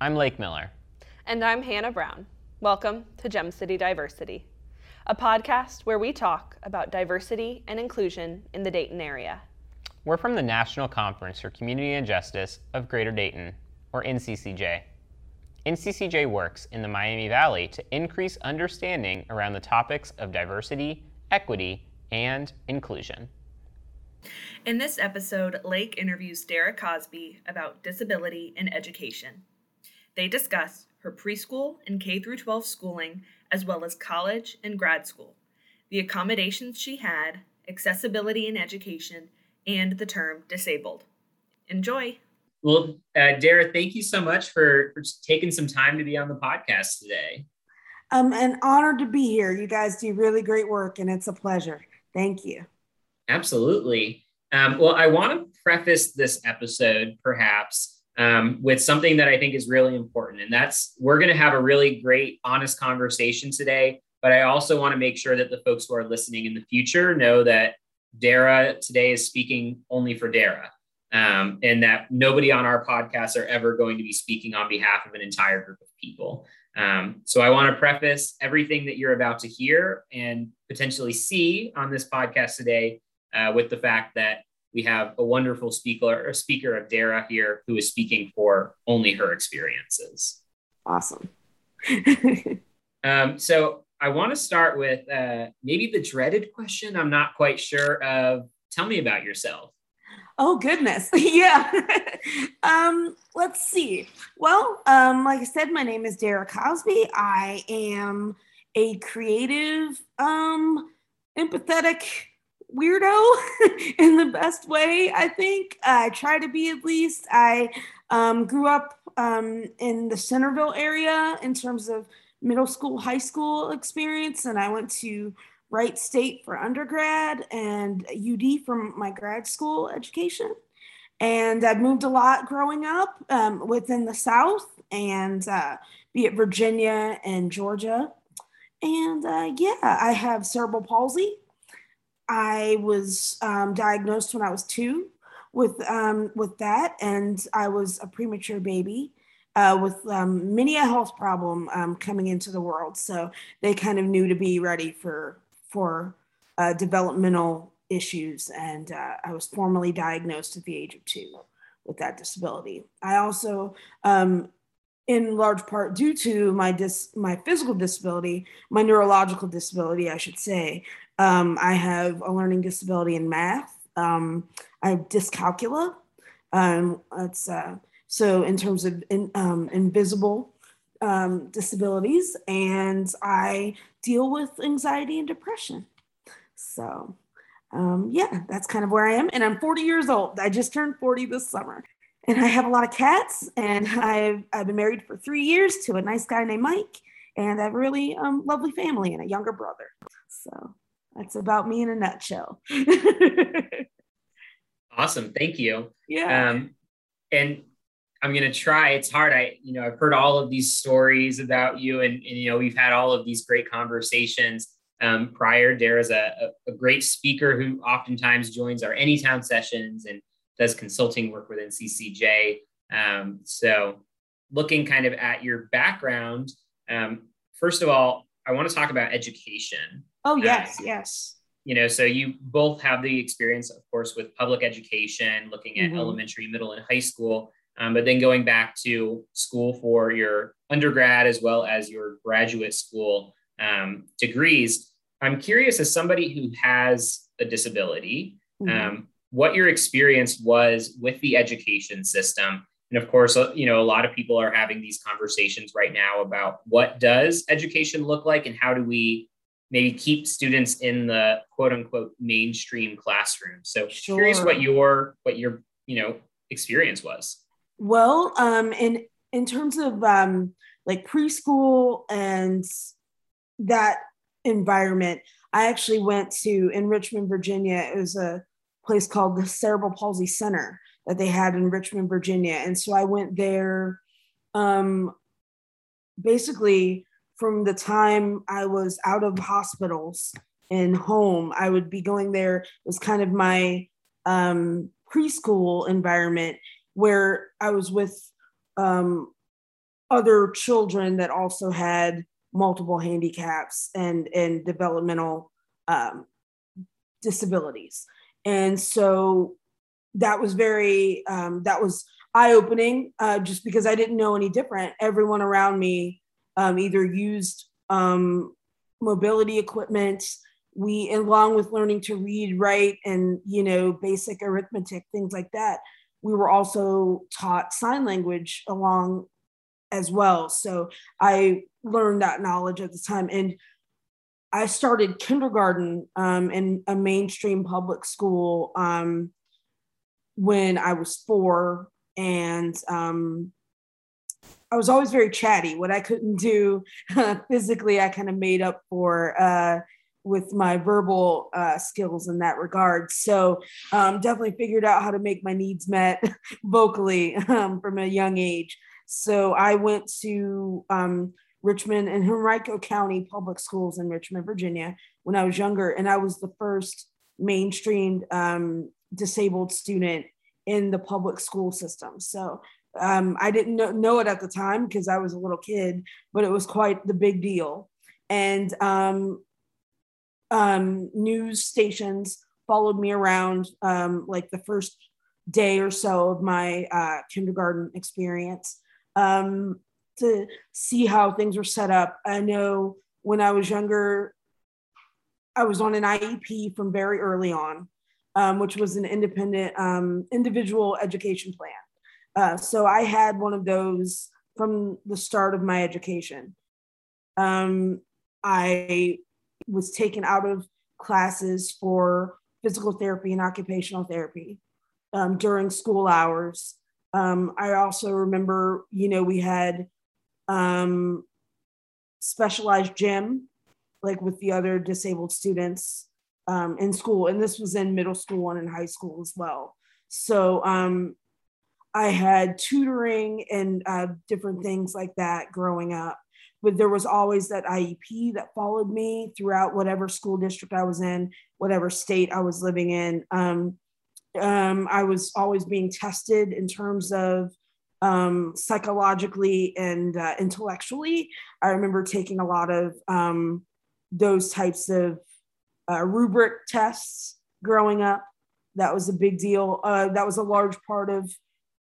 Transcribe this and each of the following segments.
I'm Lake Miller. And I'm Hannah Brown. Welcome to Gem City Diversity, a podcast where we talk about diversity and inclusion in the Dayton area. We're from the National Conference for Community and Justice of Greater Dayton, or NCCJ. NCCJ works in the Miami Valley to increase understanding around the topics of diversity, equity, and inclusion. In this episode, Lake interviews Dara Cosby about disability in education. They discuss her preschool and K 12 schooling, as well as college and grad school, the accommodations she had, accessibility in education, and the term disabled. Enjoy. Well, uh, Dara, thank you so much for, for taking some time to be on the podcast today. I'm an honor to be here. You guys do really great work, and it's a pleasure. Thank you. Absolutely. Um, well, I want to preface this episode perhaps um, with something that I think is really important. And that's we're going to have a really great, honest conversation today. But I also want to make sure that the folks who are listening in the future know that Dara today is speaking only for Dara. Um, and that nobody on our podcast are ever going to be speaking on behalf of an entire group of people. Um, so I want to preface everything that you're about to hear and potentially see on this podcast today uh, with the fact that we have a wonderful speaker, a speaker of Dara here who is speaking for only her experiences. Awesome. um, so I want to start with uh, maybe the dreaded question. I'm not quite sure of. Tell me about yourself. Oh goodness, yeah. um, let's see. Well, um, like I said, my name is Dara Cosby. I am a creative, um, empathetic weirdo in the best way. I think I try to be at least. I um, grew up um, in the Centerville area in terms of middle school, high school experience, and I went to Wright State for undergrad and UD for my grad school education. And I've moved a lot growing up um, within the South and uh, be it Virginia and Georgia. And uh, yeah, I have cerebral palsy. I was um, diagnosed when I was two with um, with that, and I was a premature baby uh, with um, many a health problem um, coming into the world. So they kind of knew to be ready for for uh, developmental issues, and uh, I was formally diagnosed at the age of two with that disability. I also, um, in large part due to my dis- my physical disability, my neurological disability, I should say, um, I have a learning disability in math. Um, I have dyscalculia. Um, uh, so in terms of in, um, invisible um, disabilities, and I deal with anxiety and depression. So, um, yeah, that's kind of where I am. And I'm 40 years old. I just turned 40 this summer. And I have a lot of cats, and I've, I've been married for three years to a nice guy named Mike, and I have a really lovely family and a younger brother. So that's about me in a nutshell. awesome. Thank you. Yeah. Um, and I'm gonna try. It's hard. I, you know, I've heard all of these stories about you, and, and you know, we've had all of these great conversations um, prior. Dara's a, a, a great speaker who oftentimes joins our Anytown sessions and does consulting work within NCCJ. Um, so, looking kind of at your background, um, first of all, I want to talk about education. Oh yes, yes. You know, so you both have the experience, of course, with public education, looking at mm-hmm. elementary, middle, and high school um, but then going back to school for your undergrad as well as your graduate school um, degrees, I'm curious as somebody who has a disability, mm-hmm. um, what your experience was with the education system. And of course, uh, you know, a lot of people are having these conversations right now about what does education look like and how do we maybe keep students in the quote unquote mainstream classroom. So sure. curious what your what your you know experience was. Well, um, in in terms of um, like preschool and that environment, I actually went to in Richmond, Virginia. It was a place called the Cerebral Palsy Center that they had in Richmond, Virginia, and so I went there. Um, basically, from the time I was out of hospitals and home, I would be going there. It was kind of my um, preschool environment where I was with um, other children that also had multiple handicaps and and developmental um, disabilities and so that was very um, that was eye opening uh, just because I didn't know any different. Everyone around me um, either used um, mobility equipment. We, along with learning to read, write, and you know, basic arithmetic, things like that, we were also taught sign language along as well. So I learned that knowledge at the time, and I started kindergarten um, in a mainstream public school um, when I was four, and um, I was always very chatty. What I couldn't do physically, I kind of made up for uh, with my verbal uh, skills in that regard. So um, definitely figured out how to make my needs met vocally um, from a young age. So I went to um, Richmond and Henrico County Public Schools in Richmond, Virginia, when I was younger, and I was the first mainstreamed um, disabled student in the public school system. So um, I didn't know, know, it at the time because I was a little kid, but it was quite the big deal. And um, um, news stations followed me around um, like the first day or so of my uh, kindergarten experience um, to see how things were set up. I know when I was younger, I was on an IEP from very early on, um, which was an independent individual education plan. Uh, so I had one of those from the start of my education. Um, I was taken out of classes for physical therapy and occupational therapy um, during school hours. Um, I also remember, you know, we had um, specialized gym, like with the other disabled students um, in school, and this was in middle school and in high school as well. So um, I had tutoring and uh, different things like that growing up. But there was always that IEP that followed me throughout whatever school district I was in, whatever state I was living in. Um, um, I was always being tested in terms of um, psychologically and uh, intellectually. I remember taking a lot of um, those types of uh, rubric tests growing up. That was a big deal. Uh, that was a large part of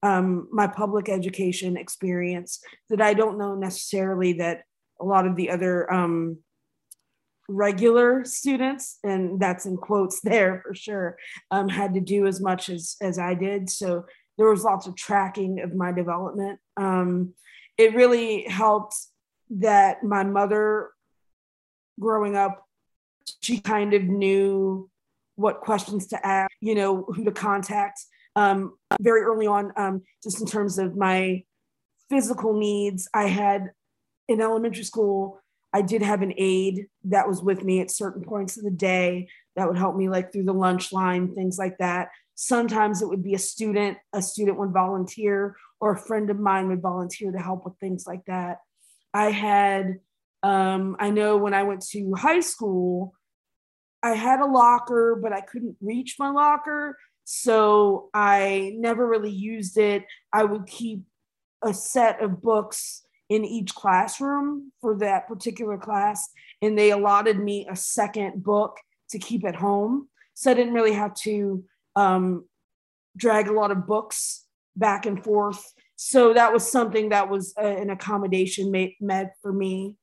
um, my public education experience that I don't know necessarily that a lot of the other um, regular students, and that's in quotes there for sure, um, had to do as much as as I did. So there was lots of tracking of my development. Um, it really helped that my mother, growing up, she kind of knew what questions to ask, you know, who to contact um, very early on, um, just in terms of my physical needs. I had in elementary school, I did have an aide that was with me at certain points of the day that would help me, like through the lunch line, things like that. Sometimes it would be a student, a student would volunteer, or a friend of mine would volunteer to help with things like that. I had, um, I know when I went to high school, I had a locker, but I couldn't reach my locker. So I never really used it. I would keep a set of books in each classroom for that particular class, and they allotted me a second book to keep at home. So I didn't really have to um, drag a lot of books back and forth. So that was something that was a, an accommodation made, for me.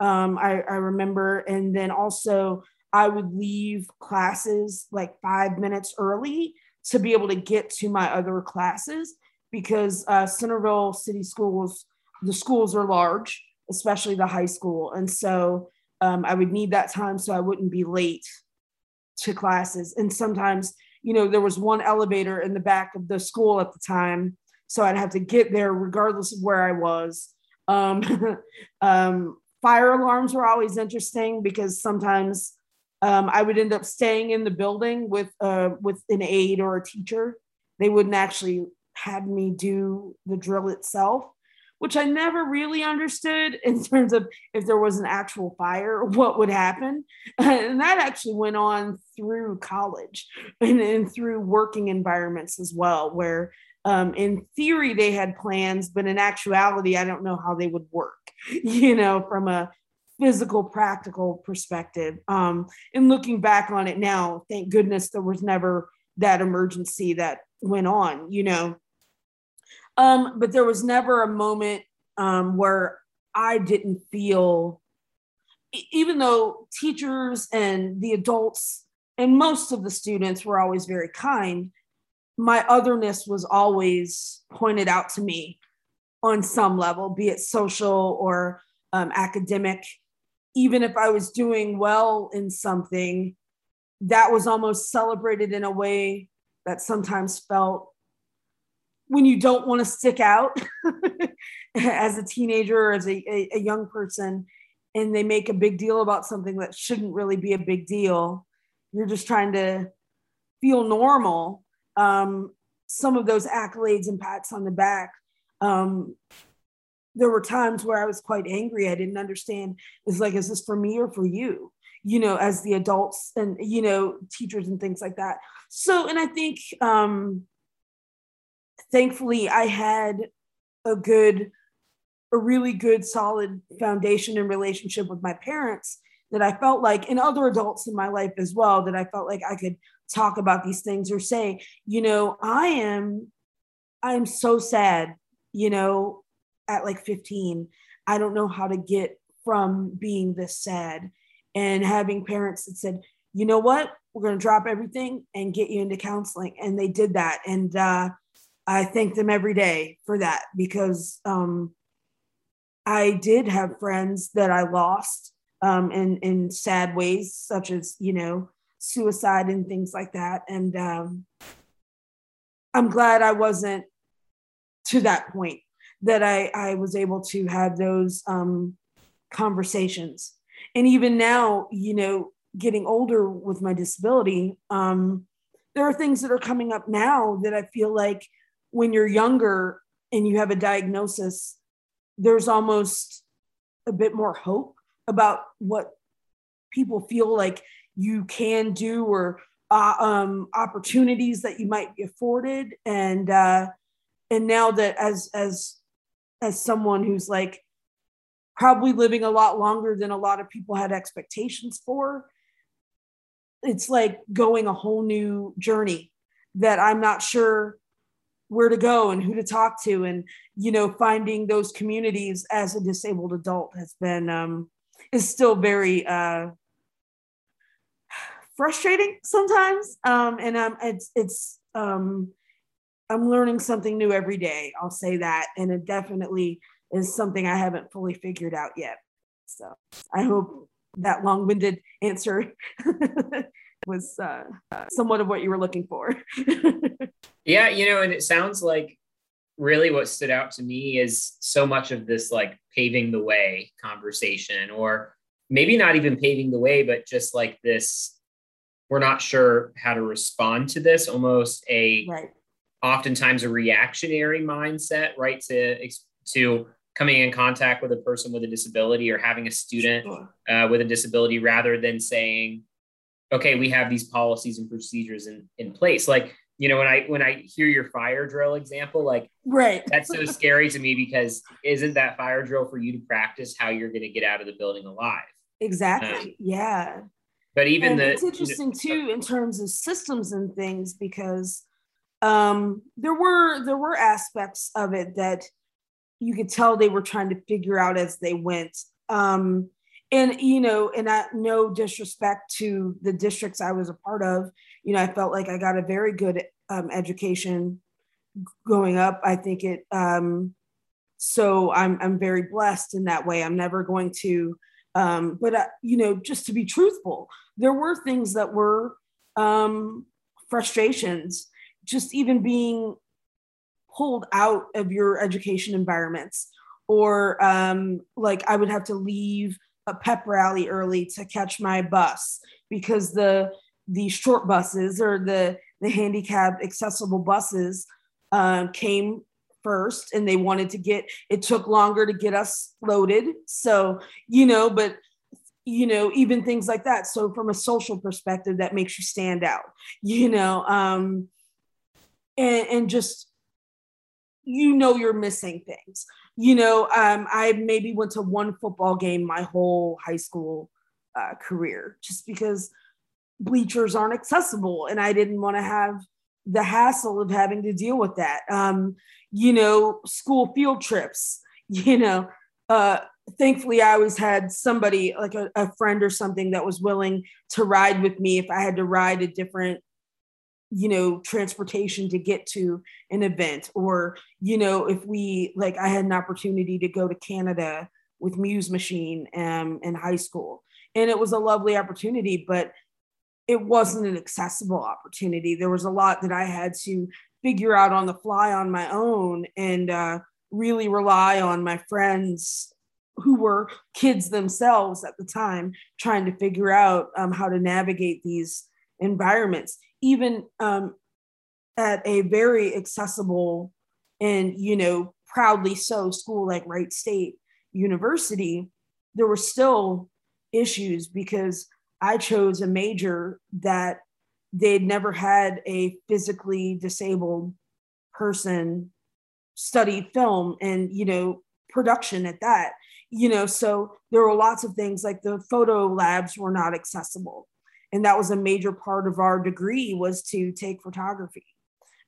Um, I, I remember, and then also I would leave classes like five minutes early to be able to get to my other classes because uh, Centerville City Schools, the schools are large, especially the high school. And so um, I would need that time so I wouldn't be late to classes. And sometimes, you know, there was one elevator in the back of the school at the time. So I'd have to get there regardless of where I was. Um, um, fire alarms were always interesting because sometimes um, I would end up staying in the building with uh, with an aide or a teacher. They wouldn't actually have me do the drill itself, which I never really understood in terms of if there was an actual fire, what would happen. And that actually went on through college and, and through working environments as well, where um, in theory they had plans but in actuality i don't know how they would work you know from a physical practical perspective um, and looking back on it now thank goodness there was never that emergency that went on you know um, but there was never a moment um, where i didn't feel even though teachers and the adults and most of the students were always very kind my otherness was always pointed out to me on some level, be it social or um, academic. Even if I was doing well in something, that was almost celebrated in a way that sometimes felt when you don't want to stick out as a teenager or as a, a, a, young person and they make a big deal about something that shouldn't really be a big deal you're just trying to feel normal um, some of those accolades and pats on the back. Um, there were times where I was quite angry. I didn't understand. It's like, is this for me or for you? You know, as the adults and you know, teachers and things like that. So, and I think, um, thankfully, I had a good, a really good, solid foundation and relationship with my parents that I felt like, and other adults in my life as well, that I felt like I could talk about these things or say, you know, I am, I am so sad, you know, at like 15, I don't know how to get from being this sad and having parents that said, you know what, we're going to drop everything and get you into counseling. And they did that. And uh, I thank them every day for that because um, I did have friends that I lost um, in, in sad ways, such as, you know, suicide and things like that. And um, I'm glad I wasn't to that point that I, I was able to have those um, conversations. And even now, you know, getting older with my disability, um, there are things that are coming up now that I feel like when you're younger and you have a diagnosis, there's almost a bit more hope about what people feel like you can do or uh, um, opportunities that you might be afforded and uh, and now that as as as someone who's like probably living a lot longer than a lot of people had expectations for it's like going a whole new journey that i'm not sure where to go and who to talk to and you know finding those communities as a disabled adult has been um is still very uh frustrating sometimes. Um, and um, it's it's um, I'm learning something new every day. I'll say that, and it definitely is something I haven't fully figured out yet. So I hope that long-winded answer was uh, somewhat of what you were looking for. yeah, you know, and it sounds like really what stood out to me is so much of this like paving the way conversation, or maybe not even paving the way, but just like this we're not sure how to respond to this almost a right. Oftentimes a reactionary mindset right to to coming in contact with a person with a disability or having a student uh, with a disability rather than saying okay we have these policies and procedures in, in place. Like you know when i when i hear your fire drill example like right. that's so scary to me because isn't that fire drill for you to practice how you're going to get out of the building alive? Exactly. Um, yeah. but even and the it's interesting you know, too in terms of systems and things because um, there were there were aspects of it that you could tell they were trying to figure out as they went. Um, and you know, and I no disrespect to the districts I was a part of. You know, I felt like I got a very good um, education growing up. I think it. Um, so I'm I'm very blessed in that way. I'm never going to um, but uh, you know, just to be truthful, there were things that were um, frustrations, just even being pulled out of your education environments, or um, like I would have to leave a pep rally early to catch my bus because the the short buses or the the handicap accessible buses um, came first and they wanted to get it took longer to get us loaded. So you know but you know even things like that. So from a social perspective that makes you stand out you know um and, and just you know you're missing things. You know, um, I maybe went to one football game my whole high school uh, career just because bleachers aren't accessible and I didn't want to have the hassle of having to deal with that. Um, you know, school field trips, you know, uh, thankfully I always had somebody like a, a friend or something that was willing to ride with me if I had to ride a different you know transportation to get to an event or you know if we like i had an opportunity to go to canada with muse machine um, in high school. And it was a lovely opportunity but it wasn't an accessible opportunity. There was a lot that i had to figure out on the fly on my own and uh, really rely on my friends who were kids themselves at the time trying to figure out um, how to navigate these environments even um, at a very accessible and you know proudly so school like wright state university there were still issues because i chose a major that they'd never had a physically disabled person study film and you know production at that you know so there were lots of things like the photo labs were not accessible and that was a major part of our degree was to take photography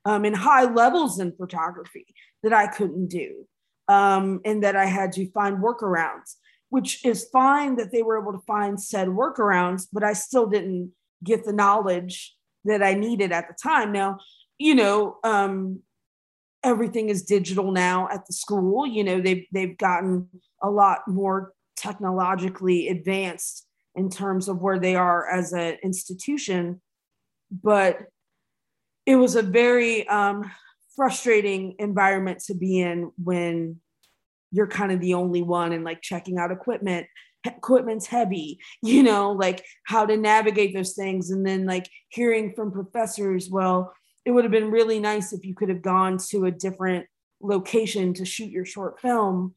um, and high levels in photography that i couldn't do um, and that i had to find workarounds which is fine that they were able to find said workarounds but i still didn't get the knowledge that i needed at the time. Now you know um, everything is digital now at the school. You know they've, they've gotten a lot more technologically advanced in terms of where they are as an institution. But it was a very um, frustrating environment to be in when you're kind of the only one and like checking out equipment equipment's heavy you know like how to navigate those things and then like hearing from professors well it would have been really nice if you could have gone to a different location to shoot your short film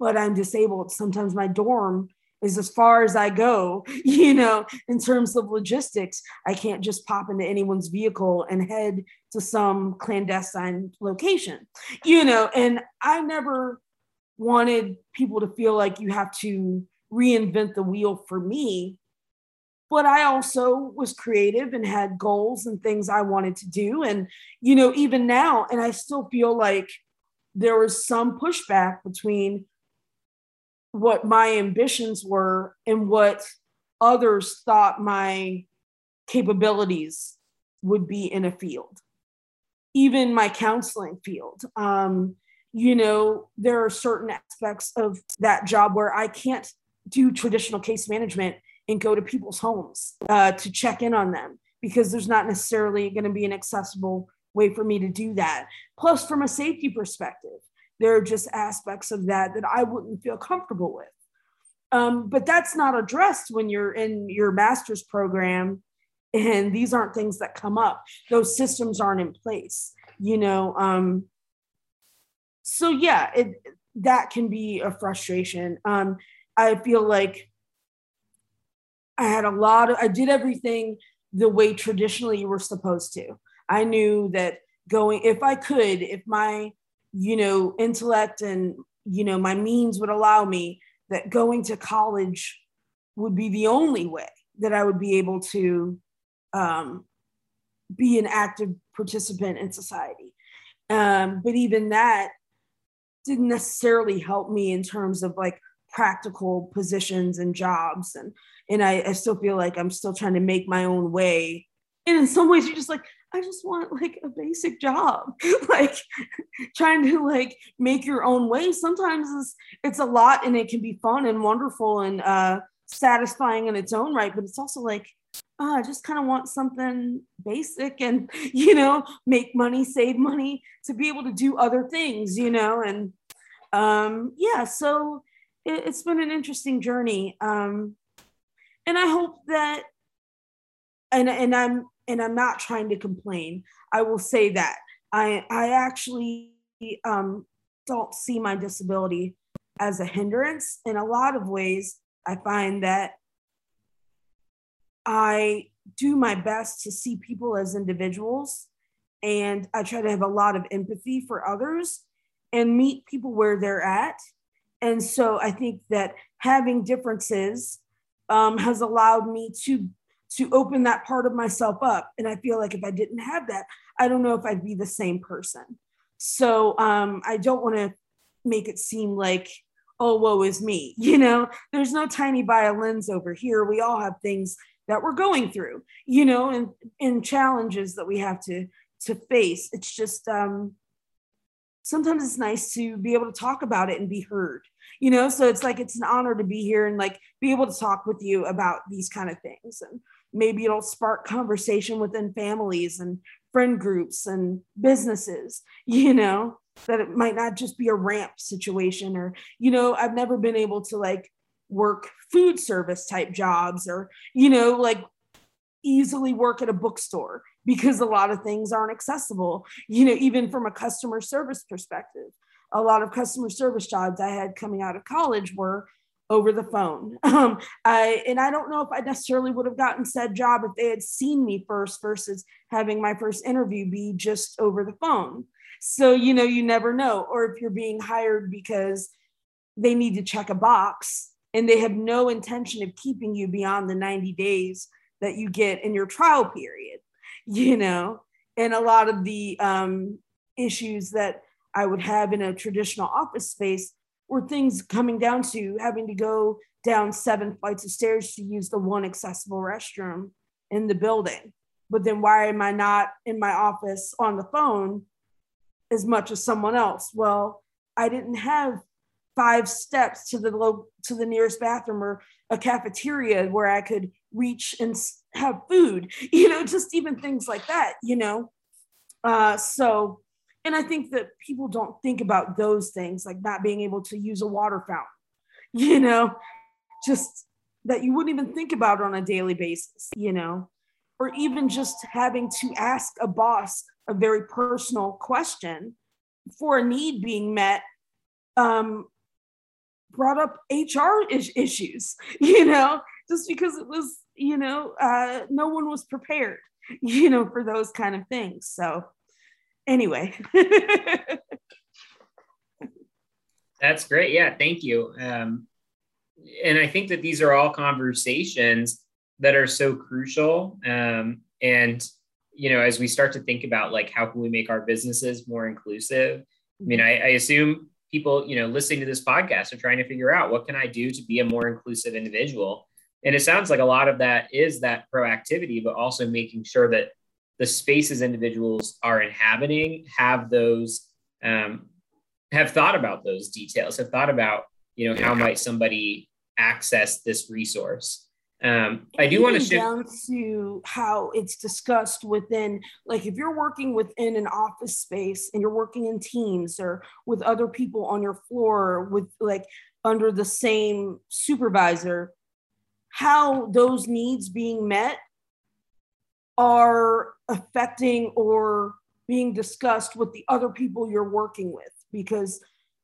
but i'm disabled sometimes my dorm is as far as I go, you know, in terms of logistics. I can't just pop into anyone's vehicle and head to some clandestine location, you know, and I never wanted people to feel like you have to reinvent the wheel for me. But I also was creative and had goals and things I wanted to do. And, you know, even now, and I still feel like there was some pushback between what my ambitions were and what others thought my capabilities would be in a field even my counseling field. Um, you know there are certain aspects of that job where i can't do traditional case management and go to people's homes uh, to check in on them because there's not necessarily going to be an accessible way for me to do that. Plus from a safety perspective there are just aspects of that that I wouldn't feel comfortable with. Um, but that's not addressed when you're in your master's program, and these aren't things that come up. Those systems aren't in place, you know. Um, so yeah, it that can be a frustration. Um, I feel like I had a lot of I did everything the way traditionally you were supposed to. I knew that going if I could, if my you know, intellect and, you know, my means would allow me that going to college would be the only way that I would be able to um, be an active participant in society. Um, but even that didn't necessarily help me in terms of like practical positions and jobs. And, and I, I still feel like I'm still trying to make my own way. And in some ways, you're just like, I just want like a basic job. like trying to like make your own way sometimes it's, it's a lot and it can be fun and wonderful and uh, satisfying in its own right, but it's also like oh, I just kind of want something basic and you know make money, save money to be able to do other things, you know, and um, yeah, so it, has been an interesting journey, um, and I hope that and and I'm and I'm not trying to complain. I will say that I I actually um, don't see my disability as a hindrance. In a lot of ways, I find that I do my best to see people as individuals and I try to have a lot of empathy for others and meet people where they're at. And so I think that having differences um, has allowed me to to open that part of myself up. And I feel like if I didn't have that, I don't know if I'd be the same person. So um, I don't want to make it seem like, oh, woe is me. You know, there's no tiny violins over here. We all have things that we're going through, you know, and, and challenges that we have to to face. It's just um, sometimes it's nice to be able to talk about it and be heard, you know. So it's like it's an honor to be here and like be able to talk with you about these kind of things, and maybe it'll spark conversation within families and friend groups and businesses, you know, that it might not just be a ramp situation or, you know, I've never been able to like work food service type jobs or, you know, like easily work at a bookstore because a lot of things aren't accessible, you know, even from a customer service perspective. A lot of customer service jobs I had coming out of college were over the phone. Um, I and I don't know if I necessarily would have gotten said job if they had seen me first versus having my first interview be just over the phone. So you know, you never know. Or if you're being hired because they need to check a box and they have no intention of keeping you beyond the 90 days that you get in your trial period, you know, and a lot of the um, issues that I would have in a traditional office space were things coming down to having to go down seven flights of stairs to use the one accessible restroom in the building. But then why am I not in my office on the phone as much as someone else? Well, I didn't have five steps to the low to the nearest bathroom or a cafeteria where I could reach and have food, you know, just even things like that, you know. Uh, so and I think that people don't think about those things, like not being able to use a water fountain, you know, just that you wouldn't even think about on a daily basis, you know, or even just having to ask a boss a very personal question for a need being met um, brought up HR is- issues, you know, just because it was, you know, uh, no one was prepared, you know, for those kind of things. So, anyway. That's great. Yeah, thank you. Um, and I think that these are all conversations that are so crucial. Um, and you know, as we start to think about like how can we make our businesses more inclusive, I mean, I, I assume people, you know, listening to this podcast are trying to figure out what can I do to be a more inclusive individual. And it sounds like a lot of that is that proactivity, but also making sure that the spaces individuals are inhabiting have those um, have thought about those details have thought about you know how might somebody access this resource. Um, i do want to shift down to how it's discussed within like if you're working within an office space and you're working in teams or with other people on your floor with like under the same supervisor how those needs being met are affecting or being discussed with the other people you're working with because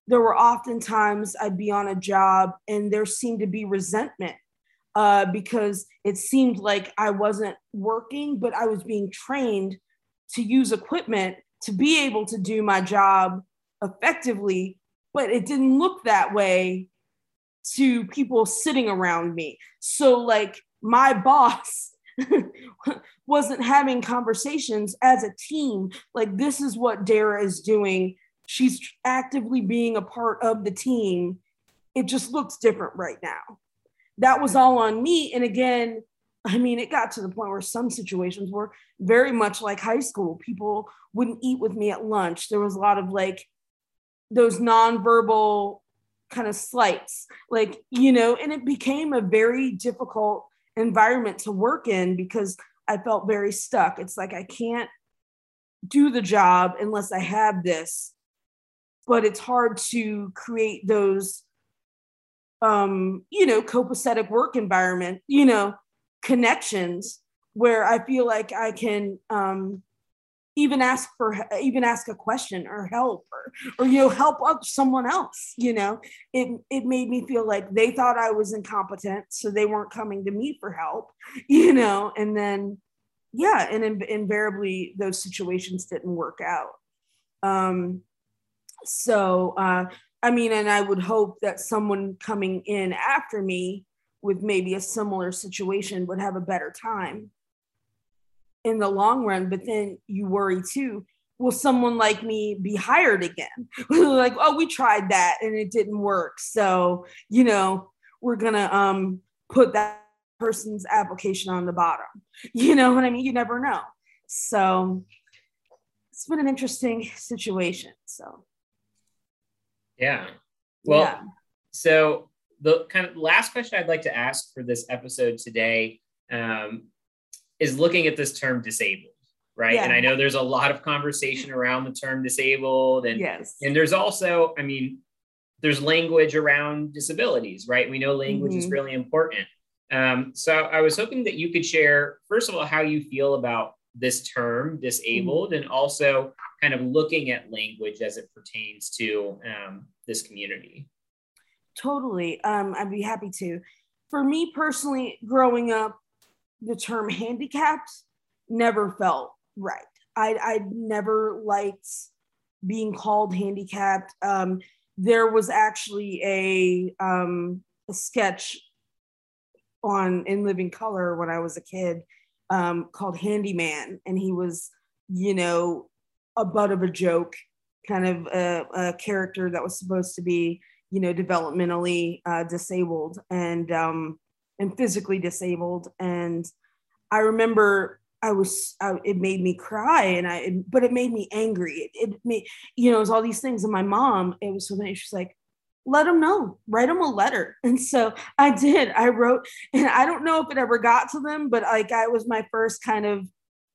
there were often times I'd be on a job and there seemed to be resentment uh, because it seemed like I wasn't working, but I was being trained to use equipment to be able to do my job effectively, but it didn't look that way to people sitting around me. So, like, my boss wasn't having conversations as a team. Like this is what dara is doing. She's actively being a part of the team. It just looks different right now. That was all on me. And again i mean it got to the point where some situations were very much like high school. People wouldn't eat with me at lunch. There was a lot of like those nonverbal kind of slights. Like you know and it became a very difficult environment to work in because I felt very stuck. It's like I can't do the job unless I have this. But it's hard to create those um, you know, copacetic work environment, you know, connections where I feel like I can um even ask for even ask a question or help or or you know help up someone else you know? It it made me feel like they thought i was incompetent so they weren't coming to me for help you know? And then yeah, and in, invariably those situations didn't work out. Um, so, uh, I mean, and I would hope that someone coming in after me with maybe a similar situation would have a better time in the long run. But then you worry too will someone like me be hired again? like, oh, we tried that and it didn't work. So, you know, we're gonna um put that person's application on the bottom. You know what I mean? You never know. So it's been an interesting situation. So yeah. Well, yeah. so the kind of last question I'd like to ask for this episode today um, is looking at this term disabled, right? Yeah. And I know there's a lot of conversation around the term disabled, and yes, and there's also, I mean, there's language around disabilities, right? We know language mm-hmm. is really important. Um, so I was hoping that you could share, first of all, how you feel about this term, disabled, mm-hmm. and also kind of looking at language as it pertains to um, this community. Totally. Um, I'd be happy to. For me personally, growing up, the term handicapped never felt right. I I never liked being called handicapped. Um, there was actually a um, a sketch on in Living Color when I was a kid um, called Handyman, and he was, you know, a butt of a joke, kind of a, a character that was supposed to be, you know, developmentally uh, disabled and um, and physically disabled. And I remember I was, I, it made me cry, and I, it, but it made me angry. It, it made, you know, it was all these things. And my mom, it was so many, She's like, let them know write them a letter and so i did i wrote and i don't know if it ever got to them but like i was my first kind of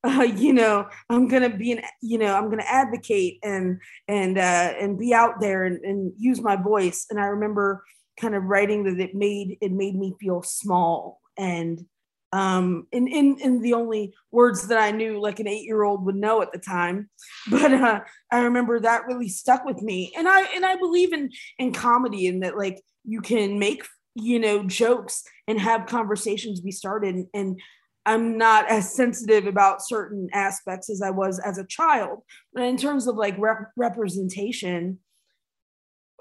uh, you know i'm gonna be an you know i'm gonna advocate and and uh and be out there and, and use my voice and i remember kind of writing that it made it made me feel small and um, in, in, in the only words that I knew, like an eight year old would know at the time. But uh, I remember that really stuck with me. And I, and I believe in, in comedy and that like you can make, you know, jokes and have conversations be started. And, and I'm not as sensitive about certain aspects as I was as a child. But in terms of like rep- representation,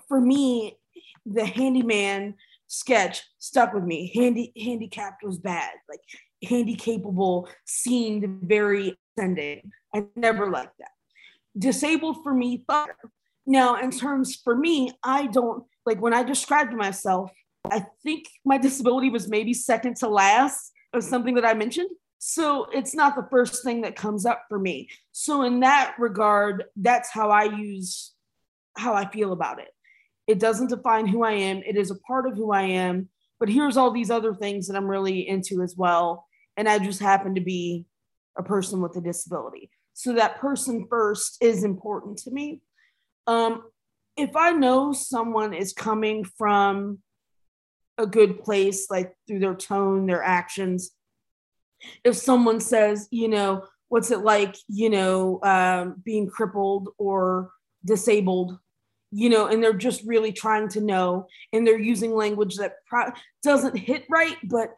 for me, the handyman sketch stuck with me. Handy handicapped was bad. Like handy capable seemed very ascending. I never liked that. Disabled for me. Now, in terms for me, I don't like when I described myself, I think my disability was maybe second to last of something that I mentioned. So it's not the first thing that comes up for me. So in that regard, that's how I use how I feel about it. It doesn't define who I am. It is a part of who I am. But here's all these other things that I'm really into as well. And I just happen to be a person with a disability. So that person first is important to me. Um, if I know someone is coming from a good place, like through their tone, their actions, if someone says, you know, what's it like, you know, um, being crippled or disabled, you know, and they're just really trying to know, and they're using language that pro- doesn't hit right, but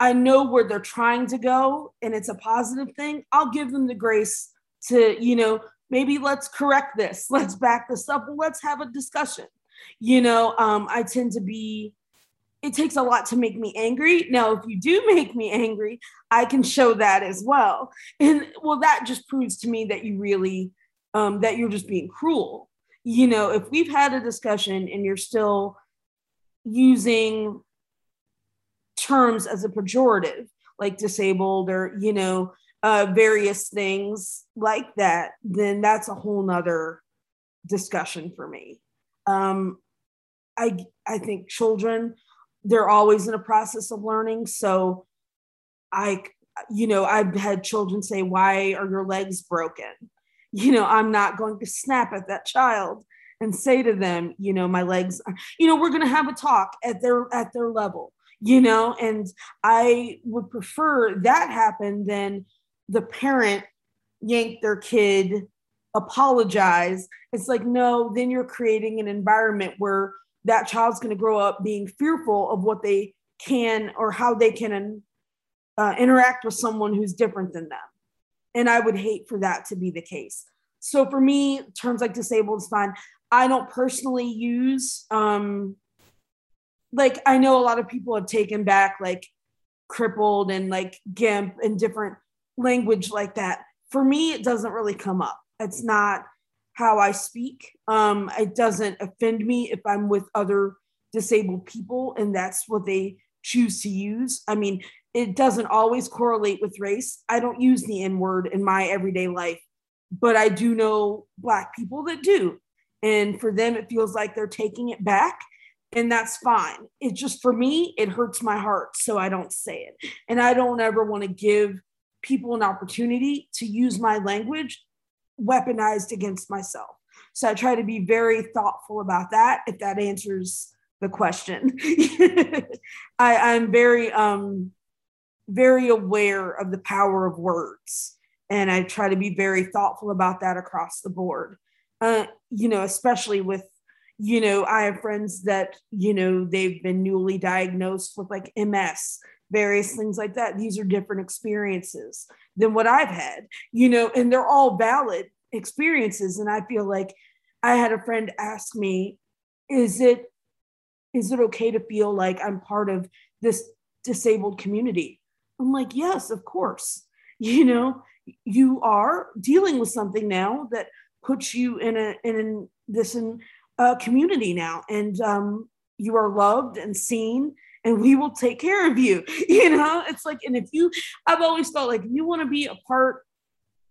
I know where they're trying to go, and it's a positive thing. I'll give them the grace to, you know, maybe let's correct this, let's back this up, let's have a discussion. You know, um, I tend to be it takes a lot to make me angry. Now, if you do make me angry, I can show that as well. And well, that just proves to me that you really, um, that you're just being cruel you know, if we've had a discussion and you're still using terms as a pejorative, like disabled or, you know, uh, various things like that, then that's a whole nother discussion for me. Um, I, I think children, they're always in a process of learning. So I, you know, I've had children say, why are your legs broken? You know, I'm not going to snap at that child and say to them, you know, my legs, you know, we're going to have a talk at their at their level, you know, and I would prefer that happen than the parent yank their kid, apologize. It's like, no, then you're creating an environment where that child's going to grow up being fearful of what they can or how they can uh, interact with someone who's different than them. And I would hate for that to be the case. So for me, terms like disabled is fine. I don't personally use, um, like, I know a lot of people have taken back like crippled and like GIMP and different language like that. For me, it doesn't really come up. It's not how I speak. Um, it doesn't offend me if I'm with other disabled people and that's what they choose to use. I mean, it doesn't always correlate with race. I don't use the N word in my everyday life, but I do know Black people that do. And for them, it feels like they're taking it back. And that's fine. It just, for me, it hurts my heart. So I don't say it. And I don't ever want to give people an opportunity to use my language weaponized against myself. So I try to be very thoughtful about that, if that answers the question. I, I'm very um very aware of the power of words. And I try to be very thoughtful about that across the board. Uh, you know, especially with, you know, I have friends that, you know, they've been newly diagnosed with like MS, various things like that. These are different experiences than what I've had, you know, and they're all valid experiences. And I feel like I had a friend ask me, is it is it okay to feel like I'm part of this disabled community? I'm like, yes, of course. You know, you are dealing with something now that puts you in a in this in a community now, and um, you are loved and seen, and we will take care of you. You know, it's like, and if you, I've always felt like you want to be a part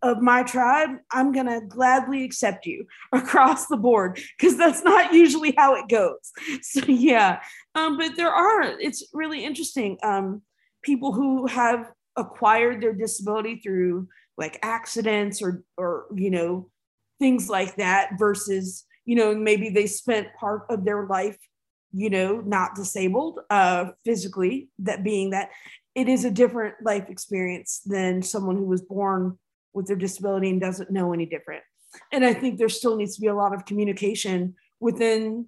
of my tribe, I'm going to gladly accept you across the board because that's not usually how it goes. So, yeah. Um, but there are, it's really interesting. Um, people who have acquired their disability through like accidents or or you know things like that versus you know maybe they spent part of their life you know not disabled uh physically that being that it is a different life experience than someone who was born with their disability and doesn't know any different. And i think there still needs to be a lot of communication within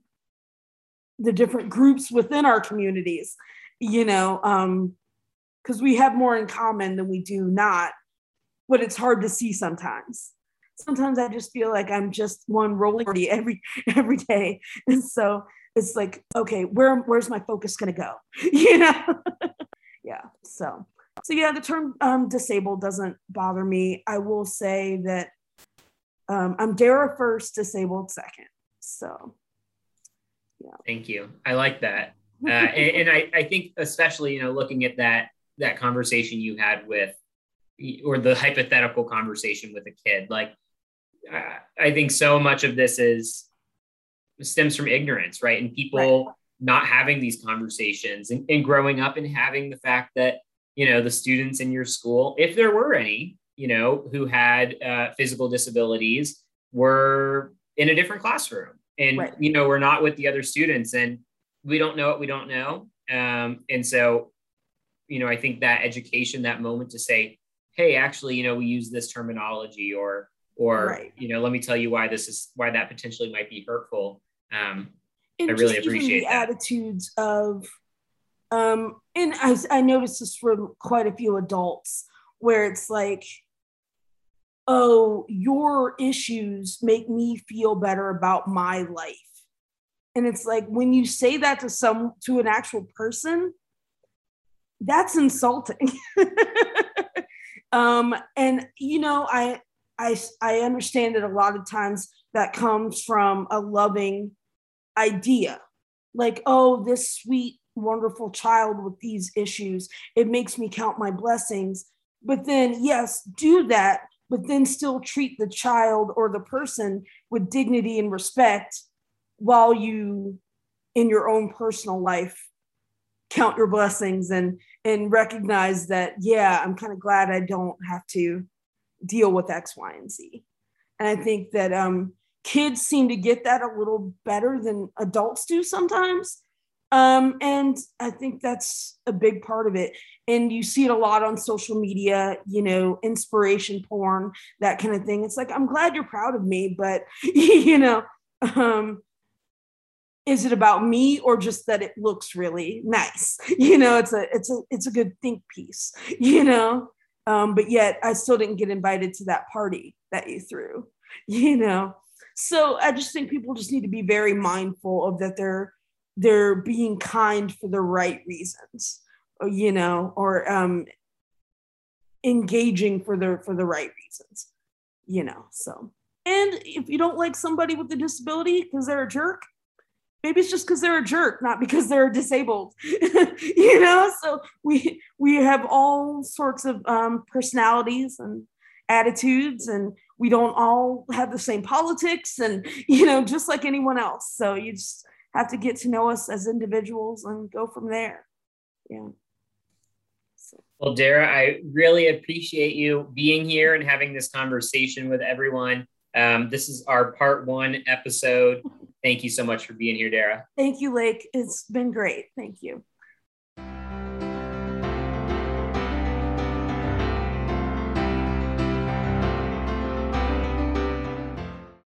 the different groups within our communities you know um because we have more in common than we do not, but it's hard to see sometimes. Sometimes I just feel like I'm just one rolling every every day, and so it's like, okay, where where's my focus gonna go? You know? yeah. So so yeah, the term um, disabled doesn't bother me. I will say that um, I'm Dara first, disabled second. So yeah. Thank you. I like that. Uh, and, and I, I think especially, you know, looking at that that conversation you had with or the hypothetical conversation with a kid like i think so much of this is stems from ignorance right and people right. not having these conversations and, and growing up and having the fact that you know the students in your school if there were any you know who had uh, physical disabilities were in a different classroom and right. you know we're not with the other students and we don't know what we don't know um, and so you know, I think that education, that moment to say, hey, actually, you know, we use this terminology or, or, right. you know, let me tell you why this is, why that potentially might be hurtful. Um, and I really appreciate the that. attitudes of, um, and I, I noticed this from quite a few adults where it's like, oh, your issues make me feel better about my life. And it's like when you say that to some to an actual person, that's insulting. um, and you know, I I I understand that a lot of times that comes from a loving idea, like oh, this sweet, wonderful child with these issues. It makes me count my blessings. But then, yes, do that, but then still treat the child or the person with dignity and respect while you in your own personal life count your blessings and and recognize that yeah i'm kind of glad i don't have to deal with x y and z. And i think that um, kids seem to get that a little better than adults do sometimes. Um, and i think that's a big part of it. And you see it a lot on social media you know inspiration porn that kind of thing. It's like i'm glad you're proud of me but you know um, is it about me or just that it looks really nice? You know it's a it's a it's a good think piece you know? Um, but yet i still didn't get invited to that party that you threw you know? So i just think people just need to be very mindful of that they're they're being kind for the right reasons you know or um engaging for the for the right reasons you know so. And if you don't like somebody with a disability because they're a jerk maybe it's just because they're a jerk not because they're disabled. You know so we we have all sorts of um, personalities and attitudes and we don't all have the same politics and you know just like anyone else. So you just have to get to know us as individuals and go from there. Yeah. Well, Dara, I really appreciate you being here and having this conversation with everyone. Um, this is our part one episode. Thank you so much for being here, Dara. Thank you, Lake. It's been great. Thank you.